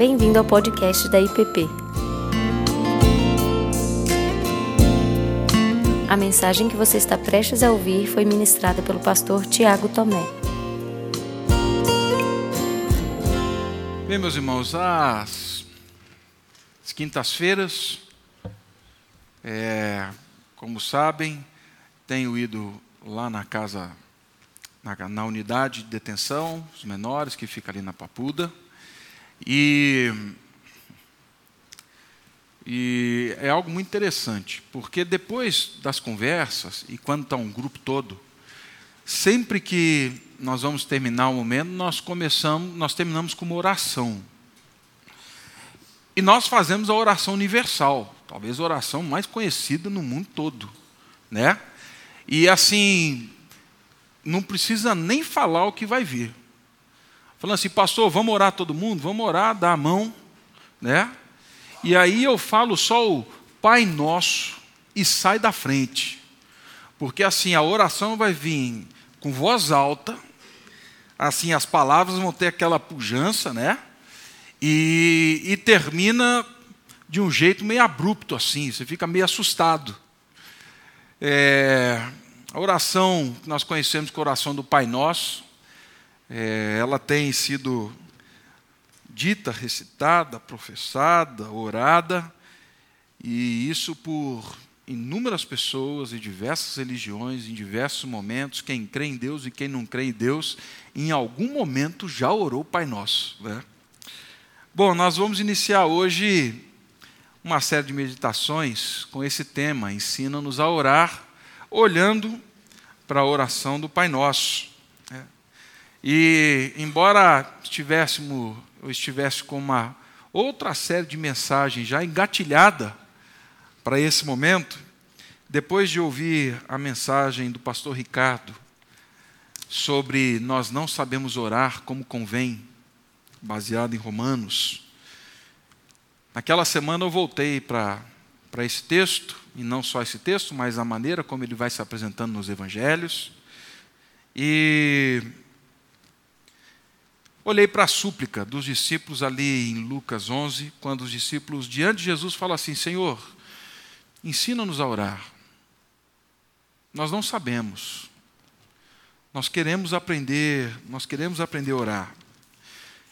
Bem-vindo ao podcast da IPP. A mensagem que você está prestes a ouvir foi ministrada pelo pastor Tiago Tomé. Bem, meus irmãos, as quintas-feiras, é, como sabem, tenho ido lá na casa, na, na unidade de detenção, os menores, que fica ali na Papuda. E, e é algo muito interessante, porque depois das conversas, e quando está um grupo todo, sempre que nós vamos terminar o momento, nós começamos, nós terminamos com uma oração. E nós fazemos a oração universal, talvez a oração mais conhecida no mundo todo, né? E assim, não precisa nem falar o que vai vir falando assim, pastor, vamos orar todo mundo? Vamos orar, dá a mão, né? E aí eu falo só o Pai Nosso e sai da frente. Porque assim, a oração vai vir com voz alta, assim, as palavras vão ter aquela pujança, né? E, e termina de um jeito meio abrupto, assim, você fica meio assustado. É, a oração, nós conhecemos com oração do Pai Nosso, é, ela tem sido dita, recitada, professada, orada, e isso por inúmeras pessoas em diversas religiões, em diversos momentos. Quem crê em Deus e quem não crê em Deus, em algum momento já orou Pai Nosso. Né? Bom, nós vamos iniciar hoje uma série de meditações com esse tema: ensina-nos a orar, olhando para a oração do Pai Nosso. E embora estivéssemos, eu estivesse com uma outra série de mensagens já engatilhada para esse momento, depois de ouvir a mensagem do pastor Ricardo sobre nós não sabemos orar como convém, baseado em Romanos, naquela semana eu voltei para para esse texto, e não só esse texto, mas a maneira como ele vai se apresentando nos evangelhos. E Olhei para a súplica dos discípulos ali em Lucas 11, quando os discípulos diante de Jesus falam assim: Senhor, ensina-nos a orar. Nós não sabemos. Nós queremos aprender, nós queremos aprender a orar.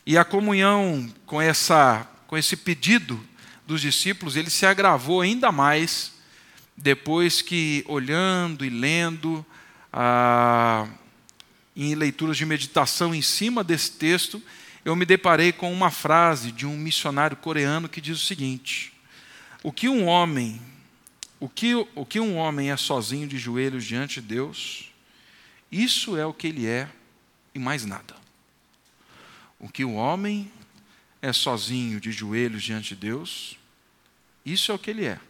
E a comunhão com essa com esse pedido dos discípulos, ele se agravou ainda mais depois que olhando e lendo a em leituras de meditação em cima desse texto, eu me deparei com uma frase de um missionário coreano que diz o seguinte: O que um homem, o que, o que um homem é sozinho de joelhos diante de Deus, isso é o que ele é e mais nada. O que o homem é sozinho de joelhos diante de Deus, isso é o que ele é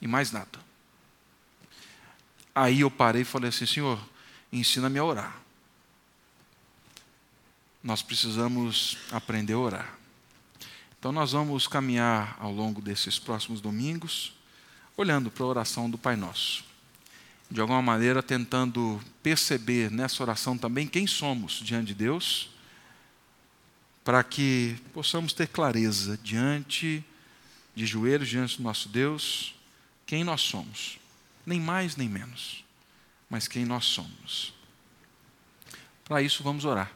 e mais nada. Aí eu parei e falei assim, Senhor, ensina-me a orar. Nós precisamos aprender a orar. Então, nós vamos caminhar ao longo desses próximos domingos, olhando para a oração do Pai Nosso. De alguma maneira, tentando perceber nessa oração também quem somos diante de Deus, para que possamos ter clareza diante de joelhos diante do nosso Deus, quem nós somos, nem mais nem menos mas quem nós somos. Para isso, vamos orar,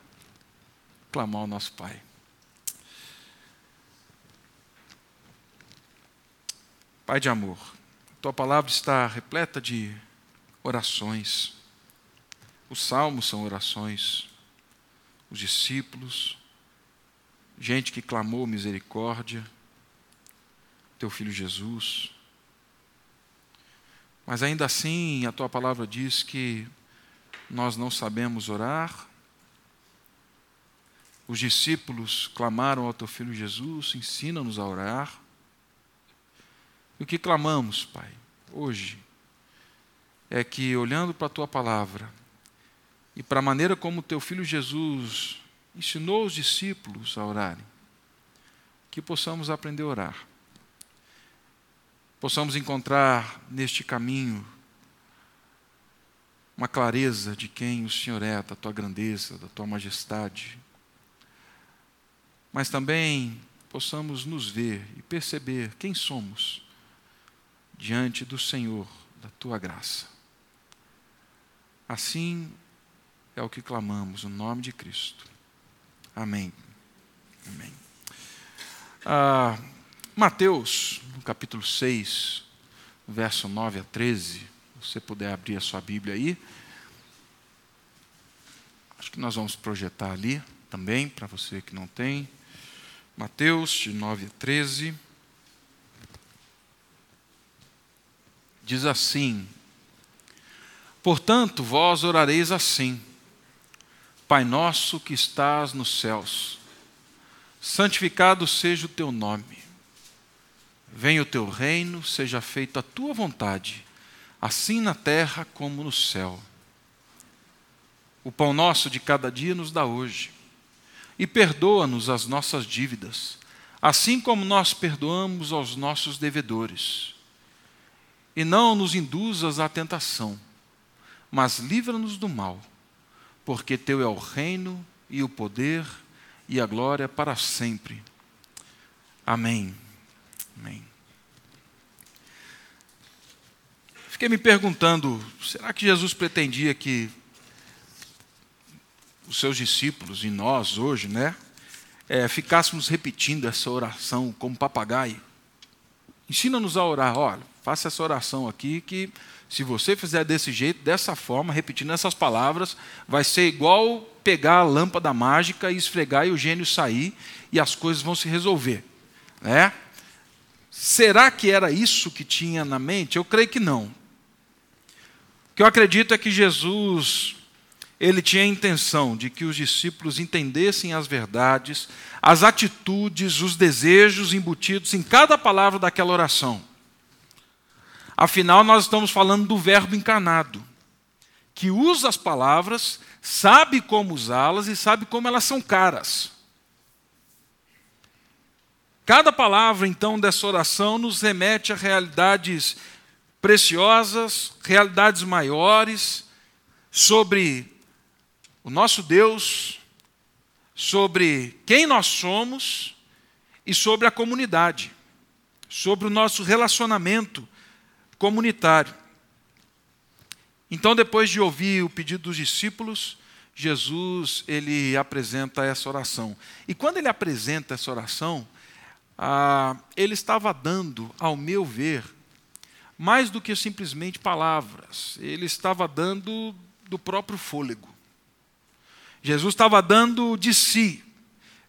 clamar ao nosso Pai. Pai de amor, tua palavra está repleta de orações. Os salmos são orações. Os discípulos, gente que clamou misericórdia, teu filho Jesus. Mas ainda assim, a tua palavra diz que nós não sabemos orar. Os discípulos clamaram ao teu filho Jesus, ensina-nos a orar. E o que clamamos, Pai, hoje, é que, olhando para a tua palavra e para a maneira como teu filho Jesus ensinou os discípulos a orarem, que possamos aprender a orar possamos encontrar neste caminho uma clareza de quem o Senhor é, da tua grandeza, da tua majestade. mas também possamos nos ver e perceber quem somos diante do Senhor, da tua graça. Assim é o que clamamos, no nome de Cristo. Amém. Amém. Ah, Mateus, no capítulo 6, verso 9 a 13, se você puder abrir a sua Bíblia aí. Acho que nós vamos projetar ali também, para você que não tem. Mateus, de 9 a 13. Diz assim: Portanto, vós orareis assim: Pai nosso que estás nos céus, santificado seja o teu nome. Venha o teu reino, seja feita a tua vontade, assim na terra como no céu. O pão nosso de cada dia nos dá hoje. E perdoa-nos as nossas dívidas, assim como nós perdoamos aos nossos devedores. E não nos induzas à tentação, mas livra-nos do mal, porque teu é o reino e o poder e a glória para sempre. Amém. Amém. Fiquei me perguntando, será que Jesus pretendia que os seus discípulos e nós hoje, né, é, ficássemos repetindo essa oração como papagaio? Ensina-nos a orar, olha, faça essa oração aqui que se você fizer desse jeito, dessa forma, repetindo essas palavras, vai ser igual pegar a lâmpada mágica e esfregar e o gênio sair e as coisas vão se resolver, né? Será que era isso que tinha na mente? Eu creio que não. O que eu acredito é que Jesus ele tinha a intenção de que os discípulos entendessem as verdades, as atitudes, os desejos embutidos em cada palavra daquela oração. Afinal, nós estamos falando do Verbo encarnado, que usa as palavras, sabe como usá-las e sabe como elas são caras. Cada palavra, então, dessa oração nos remete a realidades preciosas, realidades maiores, sobre o nosso Deus, sobre quem nós somos e sobre a comunidade, sobre o nosso relacionamento comunitário. Então, depois de ouvir o pedido dos discípulos, Jesus ele apresenta essa oração. E quando ele apresenta essa oração, ah, ele estava dando, ao meu ver, mais do que simplesmente palavras. Ele estava dando do próprio fôlego. Jesus estava dando de si.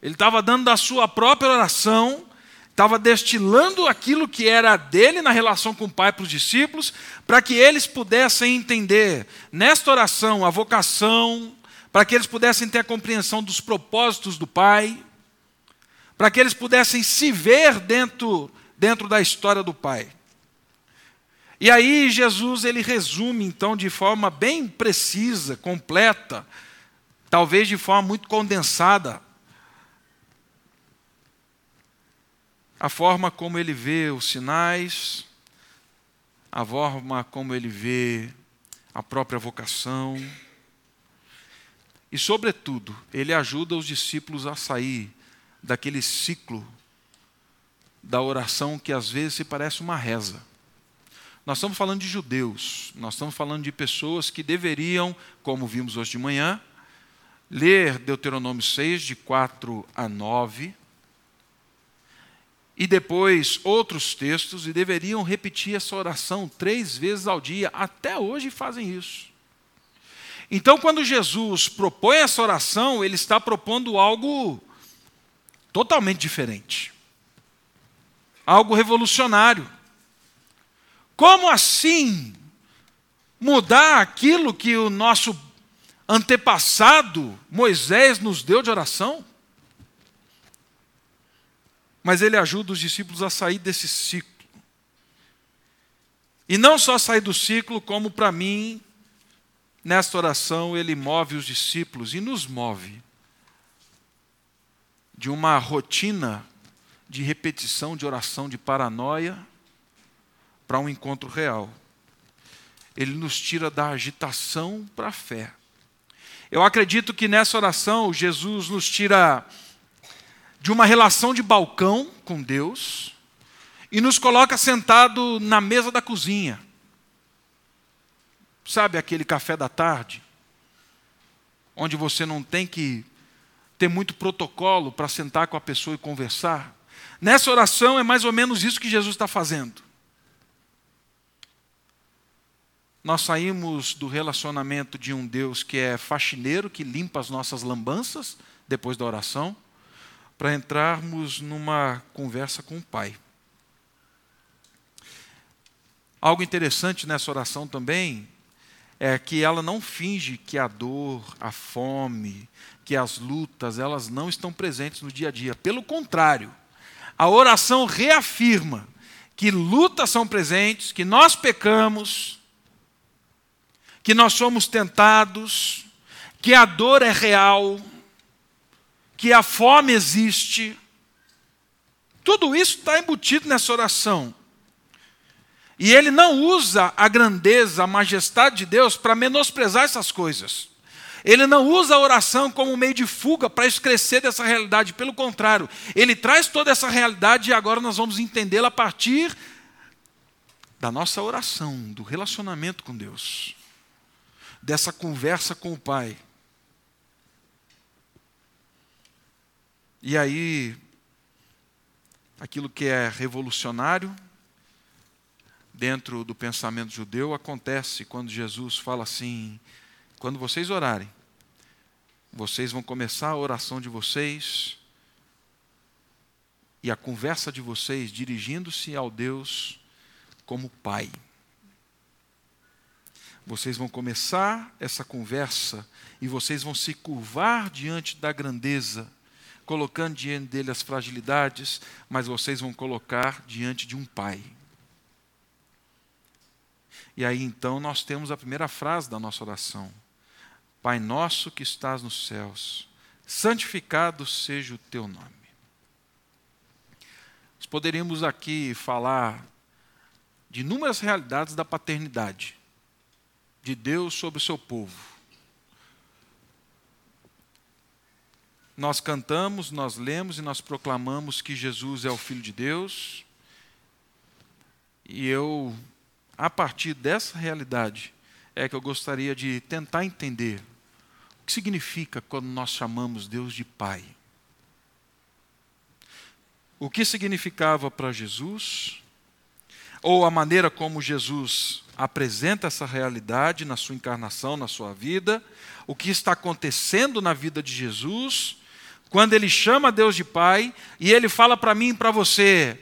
Ele estava dando da sua própria oração estava destilando aquilo que era dele na relação com o Pai para os discípulos, para que eles pudessem entender nesta oração a vocação, para que eles pudessem ter a compreensão dos propósitos do Pai, para que eles pudessem se ver dentro, dentro da história do Pai. E aí Jesus ele resume então de forma bem precisa, completa, talvez de forma muito condensada, a forma como ele vê os sinais, a forma como ele vê a própria vocação. E, sobretudo, ele ajuda os discípulos a sair daquele ciclo da oração que às vezes se parece uma reza. Nós estamos falando de judeus, nós estamos falando de pessoas que deveriam, como vimos hoje de manhã, ler Deuteronômio 6, de 4 a 9, e depois outros textos e deveriam repetir essa oração três vezes ao dia. Até hoje fazem isso. Então, quando Jesus propõe essa oração, ele está propondo algo totalmente diferente, algo revolucionário. Como assim mudar aquilo que o nosso antepassado Moisés nos deu de oração? mas ele ajuda os discípulos a sair desse ciclo. E não só sair do ciclo, como para mim, nesta oração, ele move os discípulos e nos move de uma rotina de repetição de oração de paranoia para um encontro real. Ele nos tira da agitação para a fé. Eu acredito que nessa oração Jesus nos tira de uma relação de balcão com Deus e nos coloca sentado na mesa da cozinha. Sabe aquele café da tarde? Onde você não tem que ter muito protocolo para sentar com a pessoa e conversar. Nessa oração é mais ou menos isso que Jesus está fazendo. Nós saímos do relacionamento de um Deus que é faxineiro, que limpa as nossas lambanças depois da oração, para entrarmos numa conversa com o Pai. Algo interessante nessa oração também é que ela não finge que a dor, a fome, que as lutas, elas não estão presentes no dia a dia. Pelo contrário, a oração reafirma que lutas são presentes, que nós pecamos, que nós somos tentados, que a dor é real, que a fome existe. Tudo isso está embutido nessa oração. E ele não usa a grandeza, a majestade de Deus para menosprezar essas coisas. Ele não usa a oração como meio de fuga para esquecer dessa realidade. Pelo contrário, ele traz toda essa realidade e agora nós vamos entendê-la a partir da nossa oração, do relacionamento com Deus, dessa conversa com o Pai. E aí, aquilo que é revolucionário, dentro do pensamento judeu acontece quando Jesus fala assim: quando vocês orarem, vocês vão começar a oração de vocês e a conversa de vocês dirigindo-se ao Deus como Pai. Vocês vão começar essa conversa e vocês vão se curvar diante da grandeza, colocando diante dele as fragilidades, mas vocês vão colocar diante de um Pai. E aí então nós temos a primeira frase da nossa oração: Pai nosso que estás nos céus, santificado seja o teu nome. Nós poderíamos aqui falar de inúmeras realidades da paternidade de Deus sobre o seu povo. Nós cantamos, nós lemos e nós proclamamos que Jesus é o Filho de Deus. E eu a partir dessa realidade, é que eu gostaria de tentar entender o que significa quando nós chamamos Deus de Pai. O que significava para Jesus, ou a maneira como Jesus apresenta essa realidade na sua encarnação, na sua vida, o que está acontecendo na vida de Jesus, quando ele chama Deus de Pai e ele fala para mim e para você: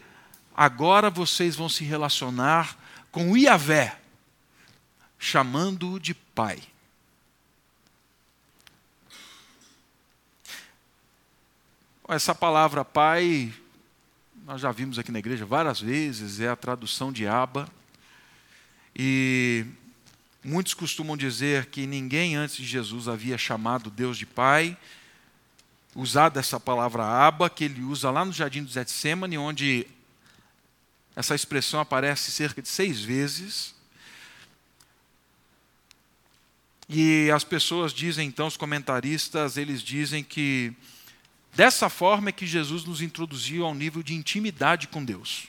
agora vocês vão se relacionar com Iavé, chamando-o de pai. Essa palavra pai, nós já vimos aqui na igreja várias vezes, é a tradução de Aba. E muitos costumam dizer que ninguém antes de Jesus havia chamado Deus de pai, usado essa palavra Aba, que ele usa lá no jardim do Getsemane, onde essa expressão aparece cerca de seis vezes. E as pessoas dizem, então, os comentaristas, eles dizem que dessa forma é que Jesus nos introduziu ao nível de intimidade com Deus.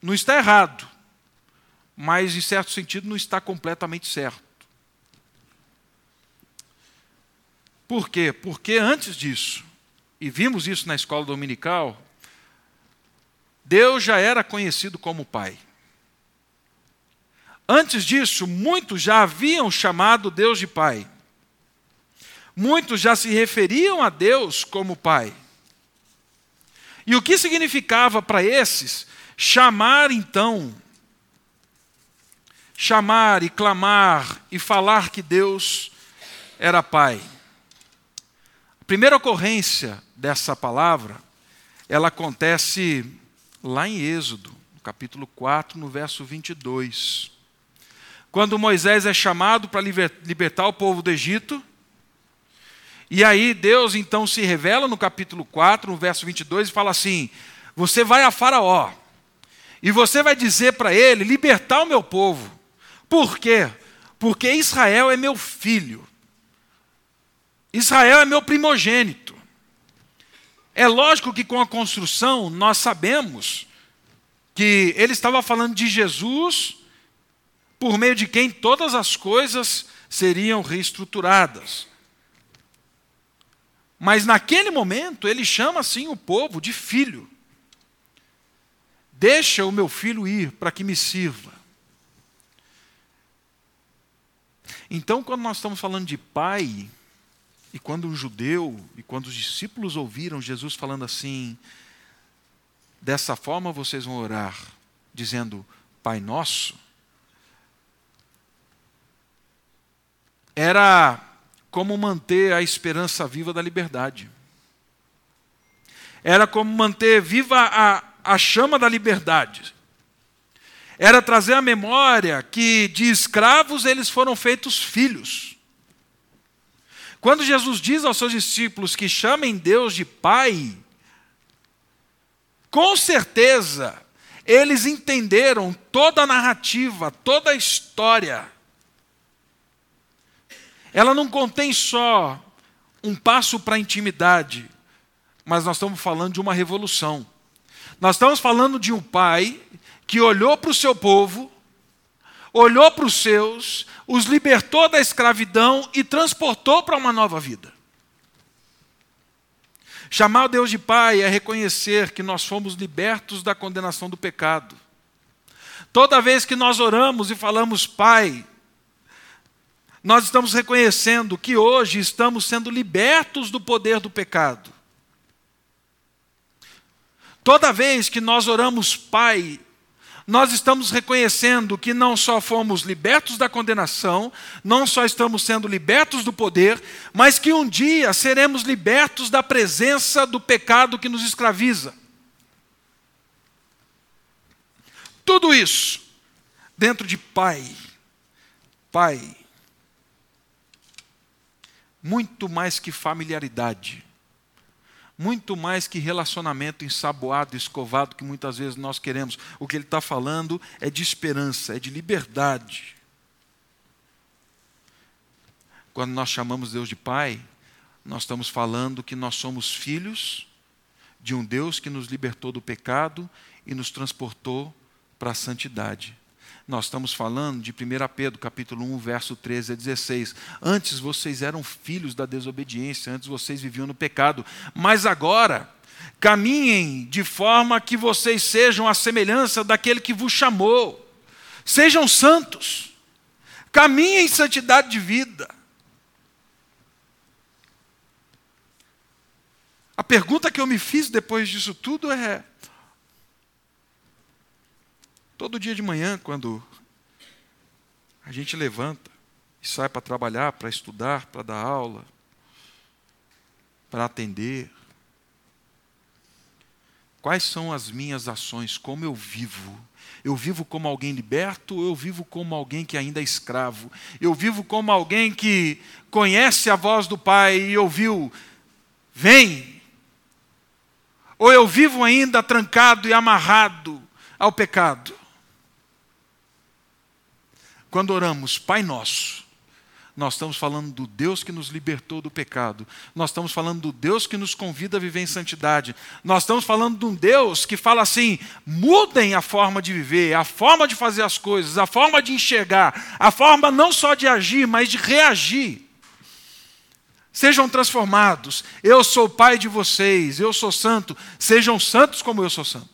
Não está errado, mas em certo sentido não está completamente certo. Por quê? Porque antes disso, e vimos isso na escola dominical, Deus já era conhecido como Pai. Antes disso, muitos já haviam chamado Deus de Pai. Muitos já se referiam a Deus como Pai. E o que significava para esses chamar então, chamar e clamar e falar que Deus era Pai? Primeira ocorrência dessa palavra, ela acontece lá em Êxodo, no capítulo 4, no verso 22. Quando Moisés é chamado para libertar o povo do Egito, e aí Deus então se revela no capítulo 4, no verso 22, e fala assim: Você vai a Faraó, e você vai dizer para ele: libertar o meu povo. Por quê? Porque Israel é meu filho. Israel é meu primogênito. É lógico que com a construção nós sabemos que ele estava falando de Jesus, por meio de quem todas as coisas seriam reestruturadas. Mas naquele momento ele chama assim o povo de filho. Deixa o meu filho ir para que me sirva. Então, quando nós estamos falando de pai, e quando um judeu e quando os discípulos ouviram Jesus falando assim, dessa forma vocês vão orar, dizendo Pai Nosso, era como manter a esperança viva da liberdade. Era como manter viva a, a chama da liberdade. Era trazer a memória que de escravos eles foram feitos filhos. Quando Jesus diz aos seus discípulos que chamem Deus de Pai, com certeza eles entenderam toda a narrativa, toda a história. Ela não contém só um passo para a intimidade, mas nós estamos falando de uma revolução. Nós estamos falando de um pai que olhou para o seu povo olhou para os seus, os libertou da escravidão e transportou para uma nova vida. Chamar o Deus de Pai é reconhecer que nós fomos libertos da condenação do pecado. Toda vez que nós oramos e falamos Pai, nós estamos reconhecendo que hoje estamos sendo libertos do poder do pecado. Toda vez que nós oramos Pai, nós estamos reconhecendo que não só fomos libertos da condenação, não só estamos sendo libertos do poder, mas que um dia seremos libertos da presença do pecado que nos escraviza. Tudo isso dentro de Pai. Pai. Muito mais que familiaridade muito mais que relacionamento ensaboado, escovado, que muitas vezes nós queremos. O que ele está falando é de esperança, é de liberdade. Quando nós chamamos Deus de Pai, nós estamos falando que nós somos filhos de um Deus que nos libertou do pecado e nos transportou para a santidade. Nós estamos falando de 1 Pedro, capítulo 1, verso 13 a 16. Antes vocês eram filhos da desobediência, antes vocês viviam no pecado, mas agora caminhem de forma que vocês sejam a semelhança daquele que vos chamou. Sejam santos. Caminhem em santidade de vida. A pergunta que eu me fiz depois disso tudo é: Todo dia de manhã, quando a gente levanta e sai para trabalhar, para estudar, para dar aula, para atender, quais são as minhas ações, como eu vivo? Eu vivo como alguém liberto ou eu vivo como alguém que ainda é escravo? Eu vivo como alguém que conhece a voz do Pai e ouviu, vem? Ou eu vivo ainda trancado e amarrado ao pecado? Quando oramos Pai Nosso, nós estamos falando do Deus que nos libertou do pecado. Nós estamos falando do Deus que nos convida a viver em santidade. Nós estamos falando de um Deus que fala assim: mudem a forma de viver, a forma de fazer as coisas, a forma de enxergar, a forma não só de agir, mas de reagir. Sejam transformados. Eu sou pai de vocês, eu sou santo. Sejam santos como eu sou santo.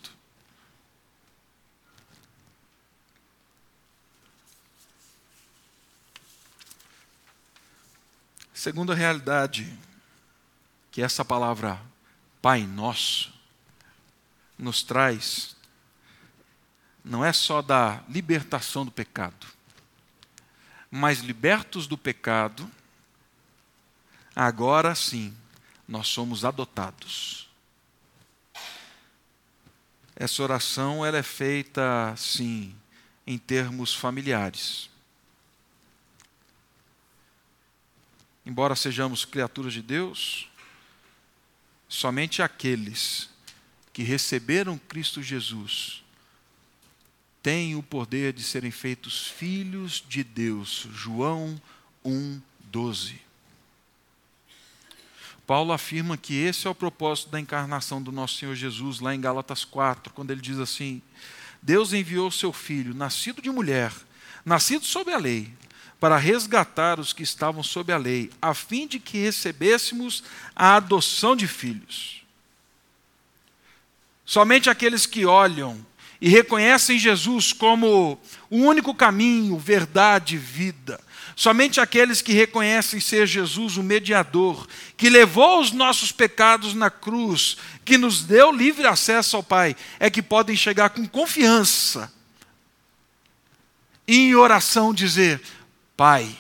Segunda realidade que essa palavra Pai Nosso nos traz não é só da libertação do pecado, mas libertos do pecado, agora sim nós somos adotados. Essa oração ela é feita sim em termos familiares. Embora sejamos criaturas de Deus, somente aqueles que receberam Cristo Jesus têm o poder de serem feitos filhos de Deus. João 1, 12. Paulo afirma que esse é o propósito da encarnação do nosso Senhor Jesus, lá em Gálatas 4, quando ele diz assim: Deus enviou seu filho, nascido de mulher, nascido sob a lei, para resgatar os que estavam sob a lei, a fim de que recebêssemos a adoção de filhos. Somente aqueles que olham e reconhecem Jesus como o único caminho, verdade e vida, somente aqueles que reconhecem ser Jesus o mediador, que levou os nossos pecados na cruz, que nos deu livre acesso ao Pai, é que podem chegar com confiança e em oração dizer: Pai.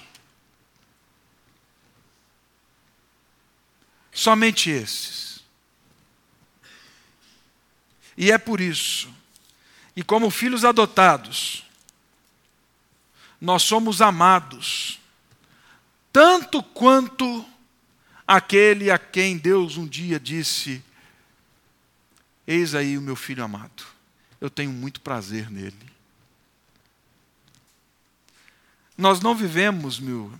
Somente esses. E é por isso, e como filhos adotados, nós somos amados, tanto quanto aquele a quem Deus um dia disse: Eis aí o meu filho amado, eu tenho muito prazer nele. Nós não vivemos, meu,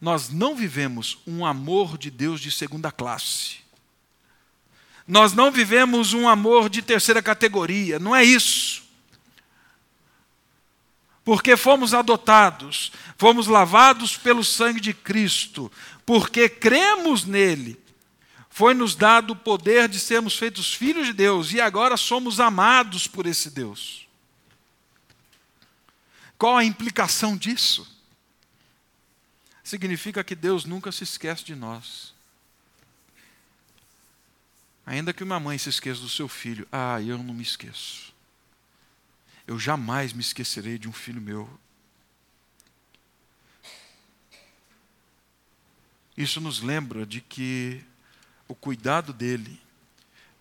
nós não vivemos um amor de Deus de segunda classe. Nós não vivemos um amor de terceira categoria, não é isso. Porque fomos adotados, fomos lavados pelo sangue de Cristo, porque cremos nele, foi-nos dado o poder de sermos feitos filhos de Deus e agora somos amados por esse Deus. Qual a implicação disso? Significa que Deus nunca se esquece de nós. Ainda que uma mãe se esqueça do seu filho, ah, eu não me esqueço. Eu jamais me esquecerei de um filho meu. Isso nos lembra de que o cuidado dele,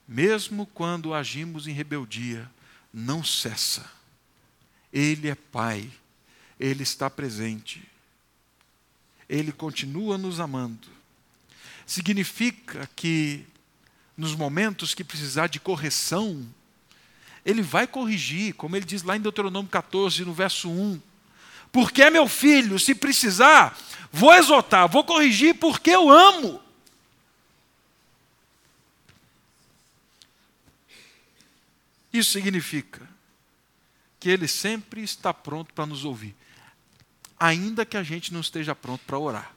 mesmo quando agimos em rebeldia, não cessa ele é Pai, Ele está presente, Ele continua nos amando. Significa que, nos momentos que precisar de correção, Ele vai corrigir, como ele diz lá em Deuteronômio 14, no verso 1. Porque é meu filho, se precisar, vou exortar, vou corrigir, porque eu amo. Isso significa que Ele sempre está pronto para nos ouvir, ainda que a gente não esteja pronto para orar.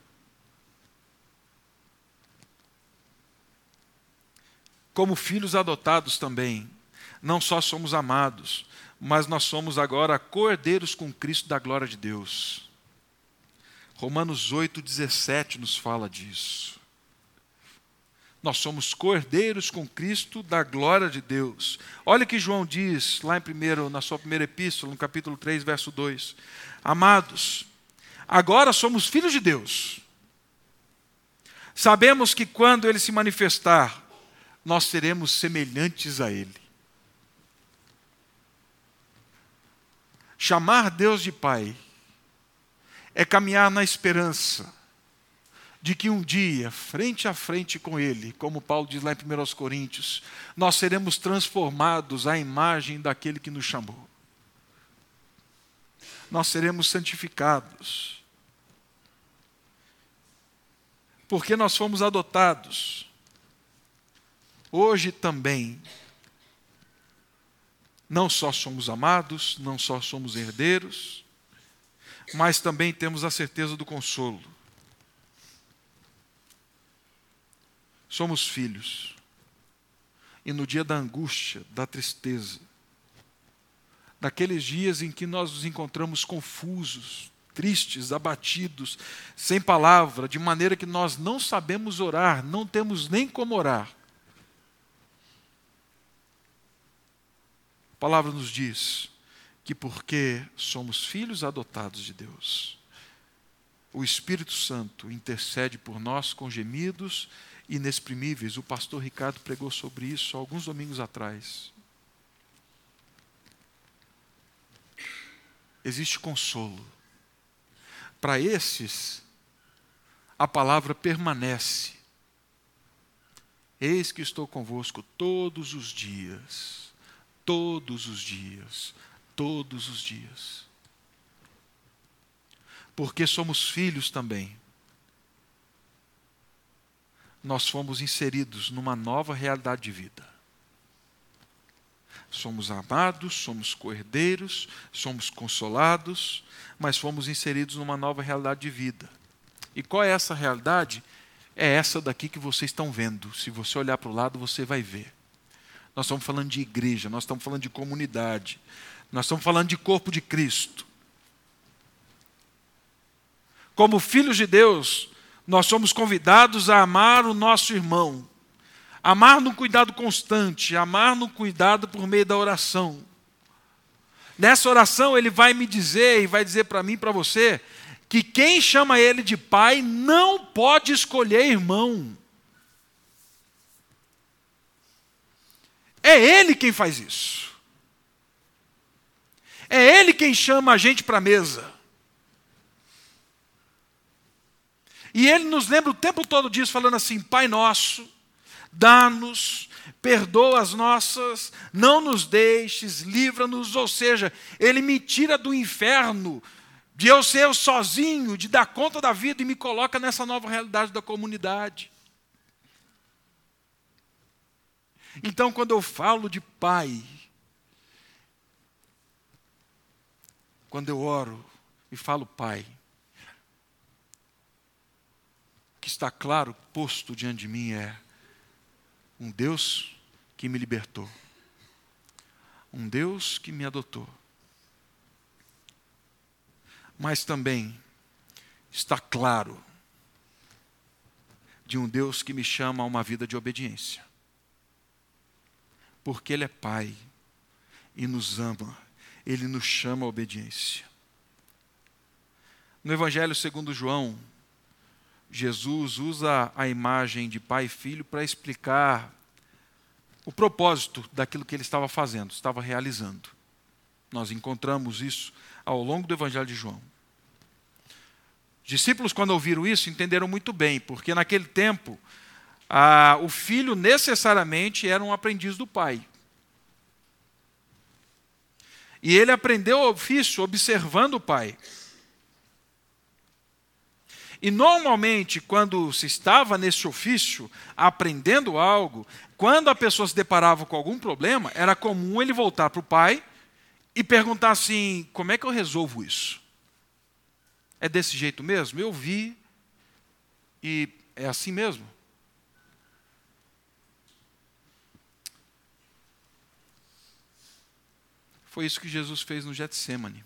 Como filhos adotados também, não só somos amados, mas nós somos agora cordeiros com Cristo da glória de Deus. Romanos 8,17 nos fala disso. Nós somos cordeiros com Cristo da glória de Deus. Olha que João diz lá em primeiro, na sua primeira epístola, no capítulo 3, verso 2. Amados, agora somos filhos de Deus. Sabemos que quando ele se manifestar, nós seremos semelhantes a ele. Chamar Deus de Pai é caminhar na esperança de que um dia, frente a frente com Ele, como Paulo diz lá em 1 Coríntios, nós seremos transformados à imagem daquele que nos chamou. Nós seremos santificados. Porque nós fomos adotados. Hoje também, não só somos amados, não só somos herdeiros, mas também temos a certeza do consolo Somos filhos. E no dia da angústia, da tristeza, naqueles dias em que nós nos encontramos confusos, tristes, abatidos, sem palavra, de maneira que nós não sabemos orar, não temos nem como orar. A palavra nos diz que porque somos filhos adotados de Deus, o Espírito Santo intercede por nós com gemidos inexprimíveis. O pastor Ricardo pregou sobre isso alguns domingos atrás. Existe consolo. Para esses, a palavra permanece. Eis que estou convosco todos os dias, todos os dias, todos os dias. Porque somos filhos também nós fomos inseridos numa nova realidade de vida. Somos amados, somos cordeiros, somos consolados, mas fomos inseridos numa nova realidade de vida. E qual é essa realidade? É essa daqui que vocês estão vendo. Se você olhar para o lado, você vai ver. Nós estamos falando de igreja, nós estamos falando de comunidade, nós estamos falando de corpo de Cristo. Como filhos de Deus, nós somos convidados a amar o nosso irmão, amar no cuidado constante, amar no cuidado por meio da oração. Nessa oração, ele vai me dizer e vai dizer para mim e para você que quem chama ele de pai não pode escolher irmão. É ele quem faz isso. É ele quem chama a gente para a mesa. E ele nos lembra o tempo todo disso, falando assim: Pai nosso, dá-nos, perdoa as nossas, não nos deixes, livra-nos. Ou seja, ele me tira do inferno, de eu ser sozinho, de dar conta da vida e me coloca nessa nova realidade da comunidade. Então, quando eu falo de Pai, quando eu oro e falo Pai, o que está claro, posto diante de mim é um Deus que me libertou, um Deus que me adotou, mas também está claro de um Deus que me chama a uma vida de obediência porque Ele é Pai e nos ama, Ele nos chama à obediência. No Evangelho segundo João, Jesus usa a imagem de pai e filho para explicar o propósito daquilo que ele estava fazendo, estava realizando. Nós encontramos isso ao longo do Evangelho de João. Discípulos, quando ouviram isso, entenderam muito bem, porque naquele tempo ah, o filho necessariamente era um aprendiz do pai. E ele aprendeu o ofício observando o pai. E normalmente, quando se estava nesse ofício, aprendendo algo, quando a pessoa se deparava com algum problema, era comum ele voltar para o pai e perguntar assim: como é que eu resolvo isso? É desse jeito mesmo? Eu vi e é assim mesmo? Foi isso que Jesus fez no Getsemane.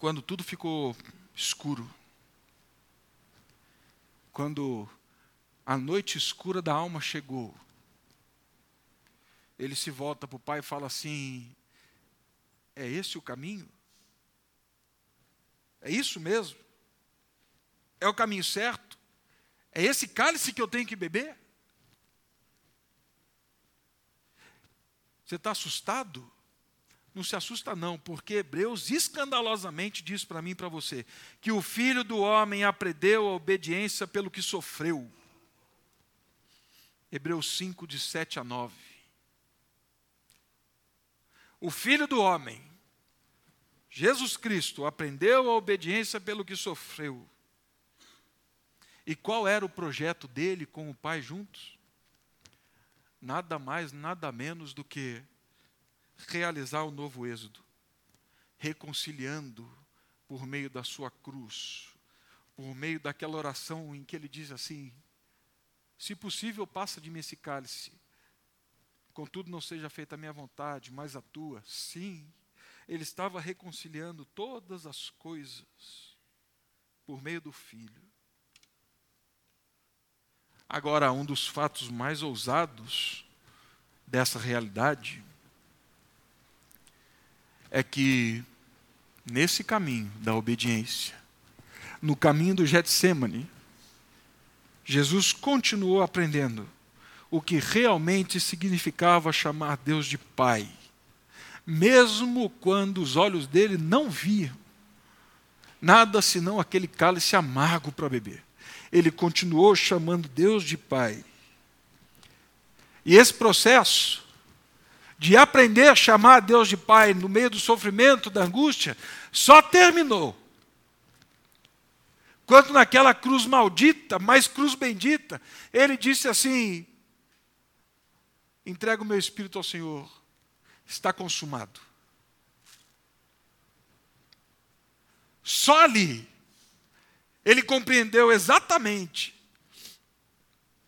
Quando tudo ficou escuro, quando a noite escura da alma chegou, ele se volta para o pai e fala assim: É esse o caminho? É isso mesmo? É o caminho certo? É esse cálice que eu tenho que beber? Você está assustado? Não se assusta, não, porque Hebreus escandalosamente diz para mim e para você que o filho do homem aprendeu a obediência pelo que sofreu. Hebreus 5, de 7 a 9. O filho do homem, Jesus Cristo, aprendeu a obediência pelo que sofreu. E qual era o projeto dele com o Pai juntos? nada mais, nada menos do que realizar o novo êxodo, reconciliando por meio da sua cruz, por meio daquela oração em que ele diz assim: Se possível, passa de mim esse cálice, contudo não seja feita a minha vontade, mas a tua. Sim, ele estava reconciliando todas as coisas por meio do Filho. Agora, um dos fatos mais ousados dessa realidade é que, nesse caminho da obediência, no caminho do Getsemane, Jesus continuou aprendendo o que realmente significava chamar Deus de Pai, mesmo quando os olhos dele não viam nada senão aquele cálice amargo para beber ele continuou chamando Deus de Pai. E esse processo de aprender a chamar Deus de Pai no meio do sofrimento, da angústia, só terminou Quando naquela cruz maldita, mas cruz bendita, ele disse assim: entrego o meu espírito ao Senhor, está consumado. Só ali, ele compreendeu exatamente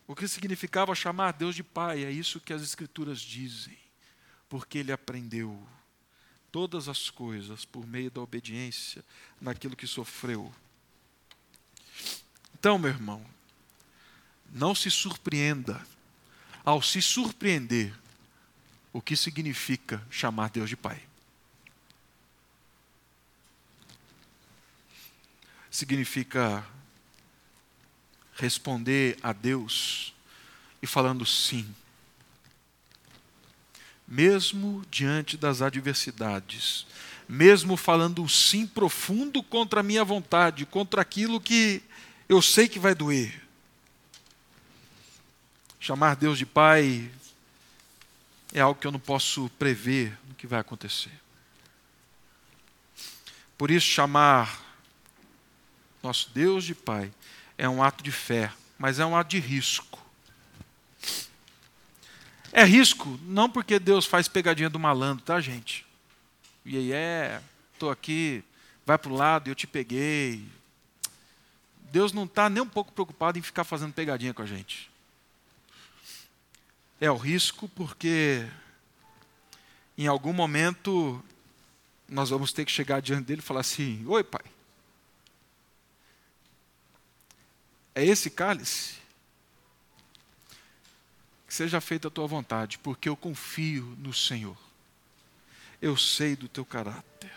o que significava chamar Deus de Pai. É isso que as Escrituras dizem, porque ele aprendeu todas as coisas por meio da obediência naquilo que sofreu. Então, meu irmão, não se surpreenda ao se surpreender o que significa chamar Deus de Pai. Significa responder a Deus e falando sim. Mesmo diante das adversidades, mesmo falando sim profundo contra a minha vontade, contra aquilo que eu sei que vai doer. Chamar Deus de Pai é algo que eu não posso prever o que vai acontecer. Por isso, chamar nosso Deus de Pai é um ato de fé, mas é um ato de risco. É risco, não porque Deus faz pegadinha do malandro, tá, gente? E aí é, estou aqui, vai para o lado eu te peguei. Deus não está nem um pouco preocupado em ficar fazendo pegadinha com a gente. É o risco porque em algum momento nós vamos ter que chegar diante dele e falar assim: Oi, pai. É esse cálice? Seja feita a tua vontade, porque eu confio no Senhor. Eu sei do teu caráter.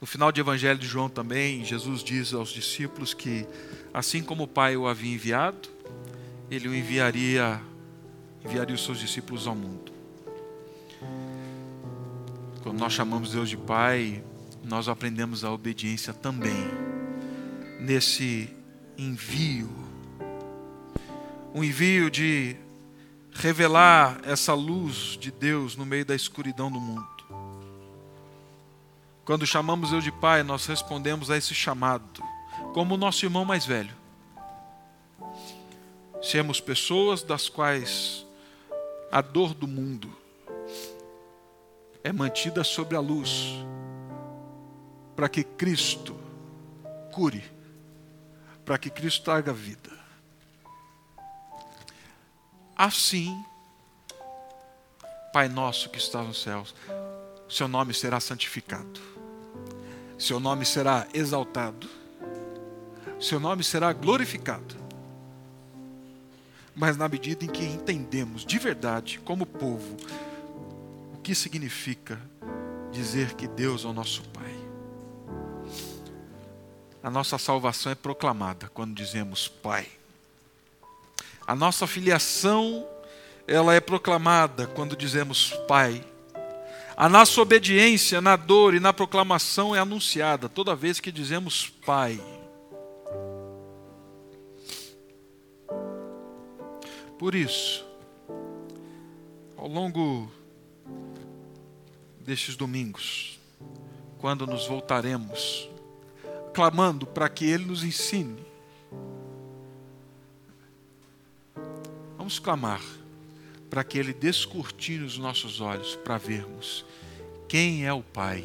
No final do Evangelho de João também, Jesus diz aos discípulos que, assim como o Pai o havia enviado, ele o enviaria, enviaria os seus discípulos ao mundo. Quando nós chamamos Deus de Pai, nós aprendemos a obediência também nesse envio. Um envio de revelar essa luz de Deus no meio da escuridão do mundo. Quando chamamos eu de pai, nós respondemos a esse chamado, como o nosso irmão mais velho. Sermos pessoas das quais a dor do mundo é mantida sobre a luz, para que Cristo cure, para que Cristo traga vida. Assim, Pai nosso que está nos céus, seu nome será santificado seu nome será exaltado, seu nome será glorificado. Mas na medida em que entendemos de verdade, como povo, o que significa dizer que Deus é o nosso Pai. A nossa salvação é proclamada quando dizemos Pai. A nossa filiação, ela é proclamada quando dizemos Pai. A nossa obediência na dor e na proclamação é anunciada toda vez que dizemos Pai. Por isso, ao longo destes domingos, quando nos voltaremos, clamando para que Ele nos ensine, vamos clamar para que Ele descortine os nossos olhos para vermos quem é o Pai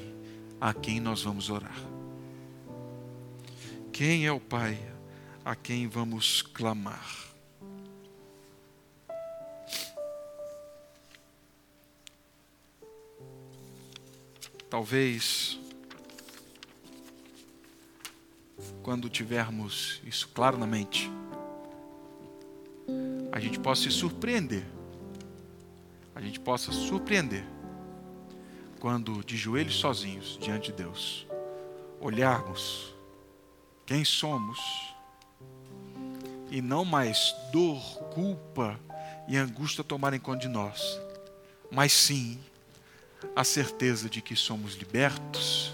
a quem nós vamos orar. Quem é o Pai a quem vamos clamar. Talvez, quando tivermos isso claro na mente, a gente possa se surpreender a gente possa surpreender quando de joelhos sozinhos diante de Deus, olharmos quem somos e não mais dor, culpa e angústia tomarem conta de nós, mas sim a certeza de que somos libertos,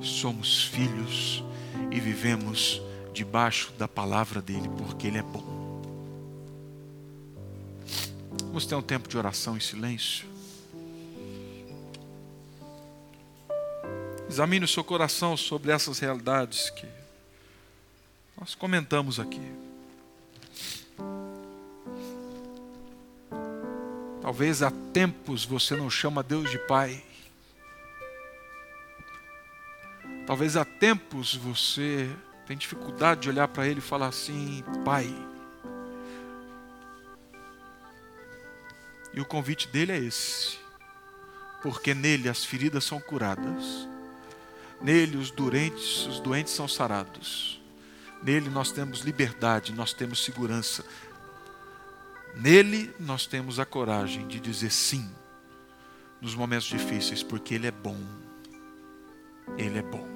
somos filhos e vivemos debaixo da palavra dele, porque ele é bom. Vamos ter um tempo de oração em silêncio. Examine o seu coração sobre essas realidades que nós comentamos aqui. Talvez há tempos você não chama Deus de Pai. Talvez há tempos você tem dificuldade de olhar para Ele e falar assim: Pai. E o convite dele é esse, porque nele as feridas são curadas, nele os doentes, os doentes são sarados, nele nós temos liberdade, nós temos segurança, Nele nós temos a coragem de dizer sim nos momentos difíceis, porque Ele é bom. Ele é bom.